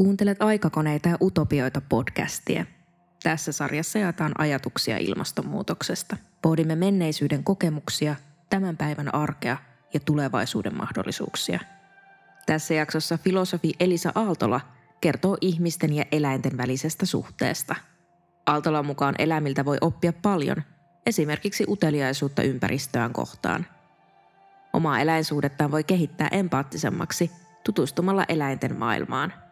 Kuuntelet aikakoneita ja utopioita podcastia. Tässä sarjassa jaetaan ajatuksia ilmastonmuutoksesta. Pohdimme menneisyyden kokemuksia, tämän päivän arkea ja tulevaisuuden mahdollisuuksia. Tässä jaksossa filosofi Elisa Aaltola kertoo ihmisten ja eläinten välisestä suhteesta. Aaltolan mukaan eläimiltä voi oppia paljon, esimerkiksi uteliaisuutta ympäristöään kohtaan. Omaa eläinsuhdettaan voi kehittää empaattisemmaksi tutustumalla eläinten maailmaan –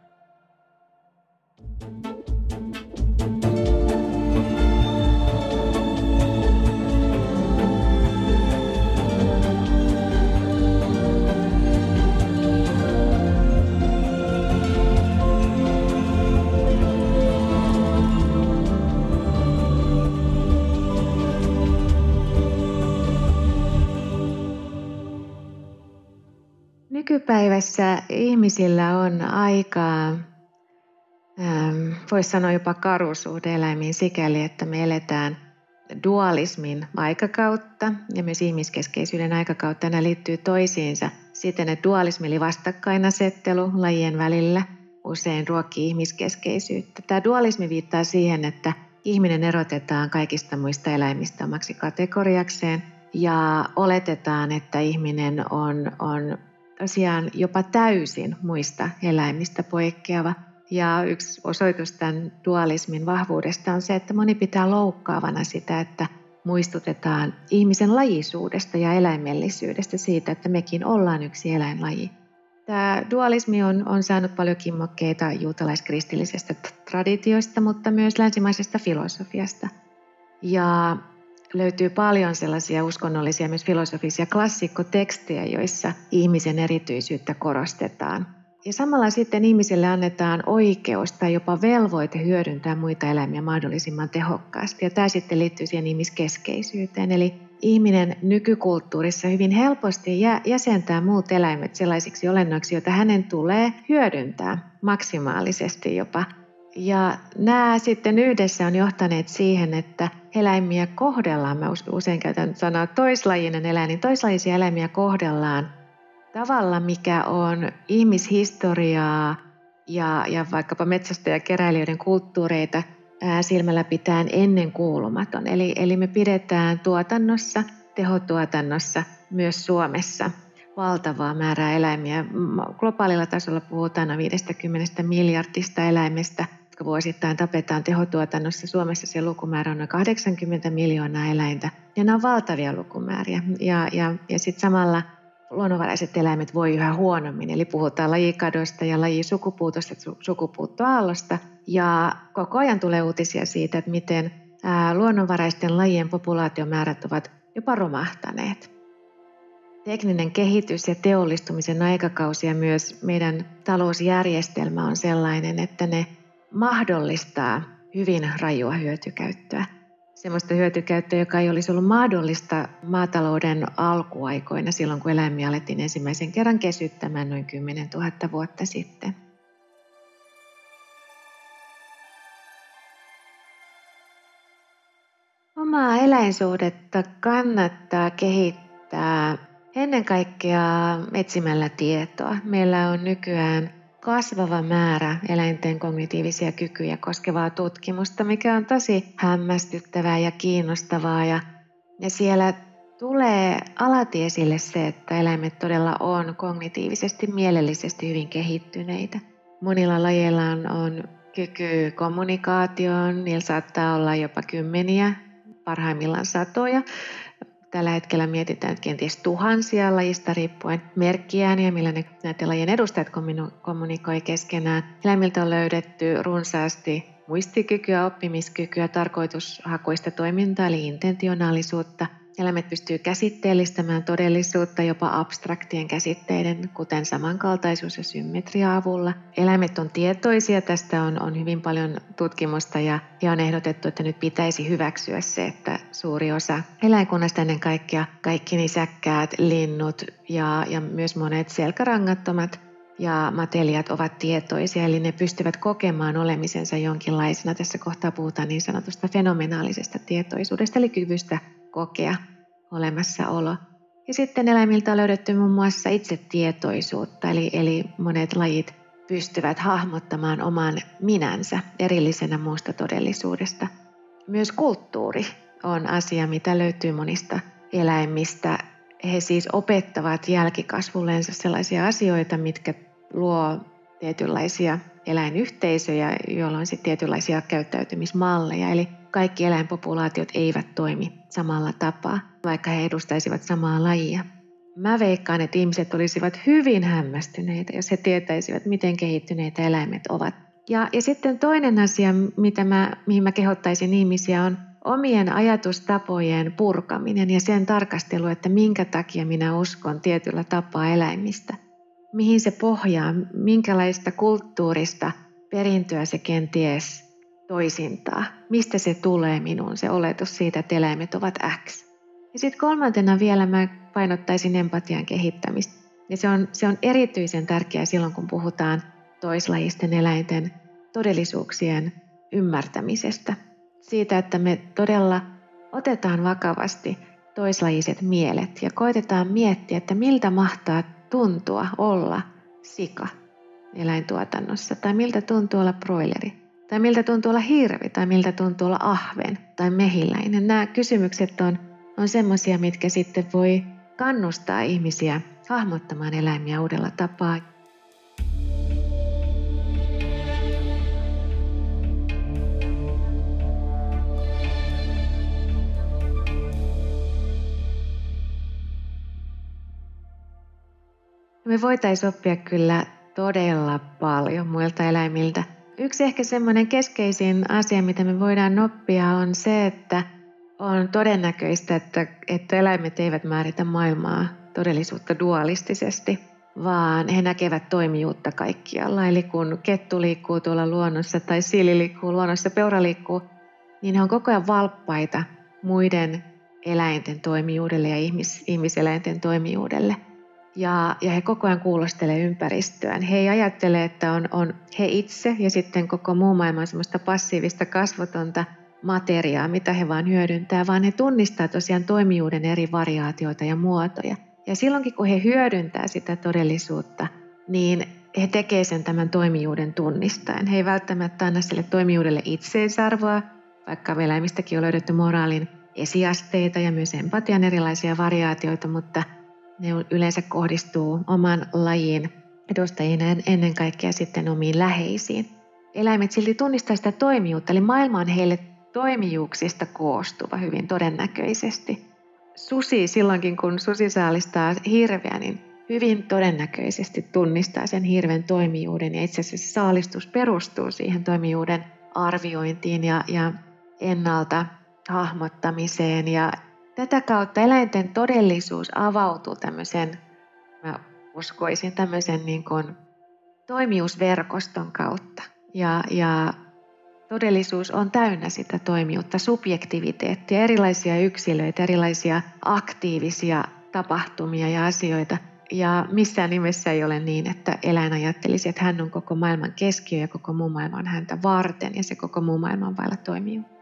Nykypäivässä ihmisillä on aikaa voisi sanoa jopa karusuhde eläimiin sikäli, että me eletään dualismin aikakautta ja myös ihmiskeskeisyyden aikakautta. Nämä liittyy toisiinsa siten, että dualismi eli vastakkainasettelu lajien välillä usein ruokkii ihmiskeskeisyyttä. Tämä dualismi viittaa siihen, että ihminen erotetaan kaikista muista eläimistä omaksi kategoriakseen ja oletetaan, että ihminen on, on tosiaan jopa täysin muista eläimistä poikkeava – ja yksi osoitus tämän dualismin vahvuudesta on se, että moni pitää loukkaavana sitä, että muistutetaan ihmisen lajisuudesta ja eläimellisyydestä siitä, että mekin ollaan yksi eläinlaji. Tämä dualismi on, on saanut paljon kimmokkeita juutalaiskristillisestä traditioista, mutta myös länsimaisesta filosofiasta. Ja löytyy paljon sellaisia uskonnollisia myös filosofisia klassikkotekstejä, joissa ihmisen erityisyyttä korostetaan – ja samalla sitten ihmisille annetaan oikeus tai jopa velvoite hyödyntää muita eläimiä mahdollisimman tehokkaasti. Ja tämä sitten liittyy siihen ihmiskeskeisyyteen. Eli ihminen nykykulttuurissa hyvin helposti jäsentää muut eläimet sellaisiksi olennoiksi, joita hänen tulee hyödyntää maksimaalisesti jopa. Ja nämä sitten yhdessä on johtaneet siihen, että eläimiä kohdellaan, mä usein käytän sanaa toislajinen eläin, niin toislajisia eläimiä kohdellaan tavalla, mikä on ihmishistoriaa ja, ja vaikkapa keräilijöiden kulttuureita silmällä pitäen ennen kuulumaton. Eli, eli me pidetään tuotannossa, tehotuotannossa myös Suomessa valtavaa määrää eläimiä. Globaalilla tasolla puhutaan 50 miljardista eläimestä, jotka vuosittain tapetaan tehotuotannossa. Suomessa se lukumäärä on noin 80 miljoonaa eläintä. Ja nämä on valtavia lukumääriä. Ja, ja, ja sitten samalla luonnonvaraiset eläimet voi yhä huonommin. Eli puhutaan lajikadosta ja lajisukupuutosta, sukupuuttoaallosta. Ja koko ajan tulee uutisia siitä, että miten luonnonvaraisten lajien populaatiomäärät ovat jopa romahtaneet. Tekninen kehitys ja teollistumisen aikakausi ja myös meidän talousjärjestelmä on sellainen, että ne mahdollistaa hyvin rajua hyötykäyttöä sellaista hyötykäyttöä, joka ei olisi ollut mahdollista maatalouden alkuaikoina silloin, kun eläimiä alettiin ensimmäisen kerran kesyttämään noin 10 000 vuotta sitten. Omaa eläinsuhdetta kannattaa kehittää ennen kaikkea etsimällä tietoa. Meillä on nykyään kasvava määrä eläinten kognitiivisia kykyjä koskevaa tutkimusta, mikä on tosi hämmästyttävää ja kiinnostavaa. Ja, ja siellä tulee alati esille se, että eläimet todella on kognitiivisesti, mielellisesti hyvin kehittyneitä. Monilla lajeilla on, on kyky kommunikaatioon, niillä saattaa olla jopa kymmeniä, parhaimmillaan satoja Tällä hetkellä mietitään että kenties tuhansia lajista riippuen merkkiääniä, millä ne, näiden lajien edustajat kommunikoi keskenään. Eläimiltä on löydetty runsaasti muistikykyä, oppimiskykyä, tarkoitushakuista toimintaa eli intentionaalisuutta – Eläimet pystyy käsitteellistämään todellisuutta jopa abstraktien käsitteiden, kuten samankaltaisuus ja symmetria avulla. Eläimet on tietoisia, tästä on, on hyvin paljon tutkimusta ja, ja on ehdotettu, että nyt pitäisi hyväksyä se, että suuri osa eläinkunnasta ennen kaikkea kaikki nisäkkäät, linnut ja, ja myös monet selkärangattomat ja matelijat ovat tietoisia, eli ne pystyvät kokemaan olemisensa jonkinlaisena. Tässä kohtaa puhutaan niin sanotusta fenomenaalisesta tietoisuudesta, eli kyvystä kokea olemassaolo. Ja sitten eläimiltä on löydetty muun muassa itsetietoisuutta, eli, eli monet lajit pystyvät hahmottamaan oman minänsä erillisenä muusta todellisuudesta. Myös kulttuuri on asia, mitä löytyy monista eläimistä. He siis opettavat jälkikasvullensa sellaisia asioita, mitkä luo tietynlaisia eläinyhteisöjä, joilla on sitten tietynlaisia käyttäytymismalleja. Eli kaikki eläinpopulaatiot eivät toimi samalla tapaa, vaikka he edustaisivat samaa lajia. Mä veikkaan, että ihmiset olisivat hyvin hämmästyneitä, jos he tietäisivät, miten kehittyneitä eläimet ovat. Ja, ja sitten toinen asia, mitä mä, mihin mä kehottaisin ihmisiä, on omien ajatustapojen purkaminen ja sen tarkastelu, että minkä takia minä uskon tietyllä tapaa eläimistä. Mihin se pohjaa, minkälaista kulttuurista perintöä se kenties toisintaa. Mistä se tulee minuun, se oletus siitä, että eläimet ovat X. Ja sitten kolmantena vielä mä painottaisin empatian kehittämistä. Ja se on, se on erityisen tärkeää silloin, kun puhutaan toislajisten eläinten todellisuuksien ymmärtämisestä. Siitä, että me todella otetaan vakavasti toislajiset mielet ja koitetaan miettiä, että miltä mahtaa tuntua olla sika eläintuotannossa tai miltä tuntuu olla broileri tai miltä tuntuu olla hirvi tai miltä tuntuu olla ahven tai mehiläinen. Nämä kysymykset on, on semmoisia, mitkä sitten voi kannustaa ihmisiä hahmottamaan eläimiä uudella tapaa. Me voitaisiin oppia kyllä todella paljon muilta eläimiltä. Yksi ehkä semmoinen keskeisin asia, mitä me voidaan oppia, on se, että on todennäköistä, että, että eläimet eivät määritä maailmaa todellisuutta dualistisesti, vaan he näkevät toimijuutta kaikkialla. Eli kun kettu liikkuu tuolla luonnossa tai siili liikkuu luonnossa, peura liikkuu, niin he on koko ajan valppaita muiden eläinten toimijuudelle ja ihmis, ihmiseläinten toimijuudelle. Ja, ja he koko ajan kuulostelee ympäristöään. He ei ajattele, että on, on he itse ja sitten koko muu maailma on semmoista passiivista kasvotonta – materiaa, mitä he vaan hyödyntää, vaan he tunnistaa tosiaan toimijuuden eri variaatioita ja muotoja. Ja silloinkin kun he hyödyntää sitä todellisuutta, niin he tekevät sen tämän toimijuuden tunnistaen. He ei välttämättä anna sille toimijuudelle itseisarvoa, vaikka eläimistäkin on löydetty moraalin esiasteita ja myös empatian erilaisia variaatioita, mutta ne yleensä kohdistuu oman lajin edustajien ennen kaikkea sitten omiin läheisiin. Eläimet silti tunnistaa sitä toimijuutta, eli maailma on heille toimijuuksista koostuva hyvin todennäköisesti. Susi silloinkin, kun susi saalistaa hirveä, niin hyvin todennäköisesti tunnistaa sen hirven toimijuuden ja itse asiassa saalistus perustuu siihen toimijuuden arviointiin ja, ja ennalta hahmottamiseen ja tätä kautta eläinten todellisuus avautuu tämmöisen, mä uskoisin tämmöisen niin kuin toimijuusverkoston kautta. Ja, ja todellisuus on täynnä sitä toimijuutta, subjektiviteettia, erilaisia yksilöitä, erilaisia aktiivisia tapahtumia ja asioita. Ja missään nimessä ei ole niin, että eläin ajattelisi, että hän on koko maailman keskiö ja koko muu maailma on häntä varten ja se koko muu maailma on vailla toimii.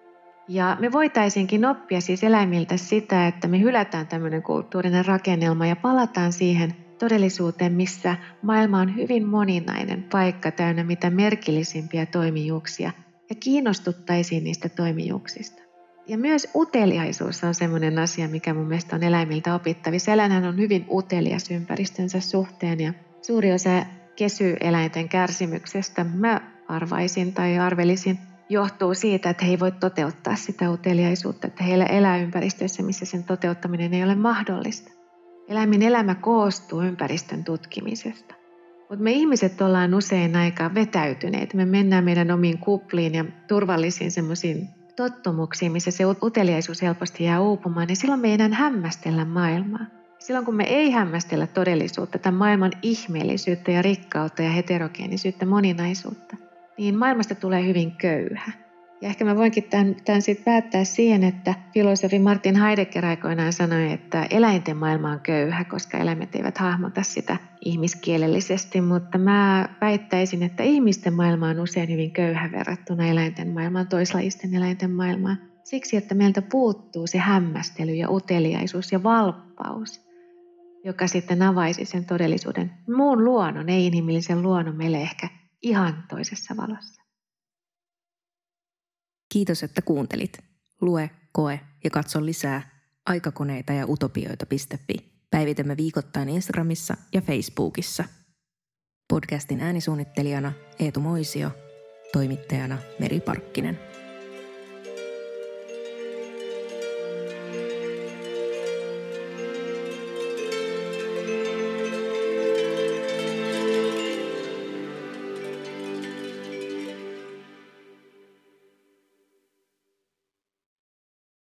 Ja me voitaisinkin oppia siis eläimiltä sitä, että me hylätään tämmöinen kulttuurinen rakennelma ja palataan siihen todellisuuteen, missä maailma on hyvin moninainen paikka täynnä mitä merkillisimpiä toimijuuksia – ja kiinnostuttaisiin niistä toimijuuksista. Ja myös uteliaisuus on sellainen asia, mikä mun mielestä on eläimiltä opittavissa. Eläinhän on hyvin utelias ympäristönsä suhteen ja suuri osa kesyeläinten kärsimyksestä mä arvaisin tai arvelisin johtuu siitä, että he ei voi toteuttaa sitä uteliaisuutta, että heillä elää ympäristössä, missä sen toteuttaminen ei ole mahdollista. Eläimen elämä koostuu ympäristön tutkimisesta. Mutta me ihmiset ollaan usein aika vetäytyneitä. Me mennään meidän omiin kupliin ja turvallisiin semmoisiin tottumuksiin, missä se uteliaisuus helposti jää uupumaan. Ja silloin me ei enää hämmästellä maailmaa. Silloin kun me ei hämmästellä todellisuutta, tämän maailman ihmeellisyyttä ja rikkautta ja heterogeenisyyttä, moninaisuutta, niin maailmasta tulee hyvin köyhä. Ja ehkä mä voinkin tämän, tämän sitten päättää siihen, että filosofi Martin Heidegger aikoinaan sanoi, että eläinten maailma on köyhä, koska eläimet eivät hahmota sitä ihmiskielellisesti, mutta mä väittäisin, että ihmisten maailma on usein hyvin köyhä verrattuna eläinten maailmaan, toislajisten eläinten maailmaan. Siksi, että meiltä puuttuu se hämmästely ja uteliaisuus ja valppaus. joka sitten avaisi sen todellisuuden, muun luonnon, ei inhimillisen luonnon meille ehkä ihan toisessa valossa. Kiitos, että kuuntelit. Lue, koe ja katso lisää aikakoneita ja utopioita.fi. Päivitämme viikoittain Instagramissa ja Facebookissa. Podcastin äänisuunnittelijana Eetu Moisio, toimittajana Meri Parkkinen.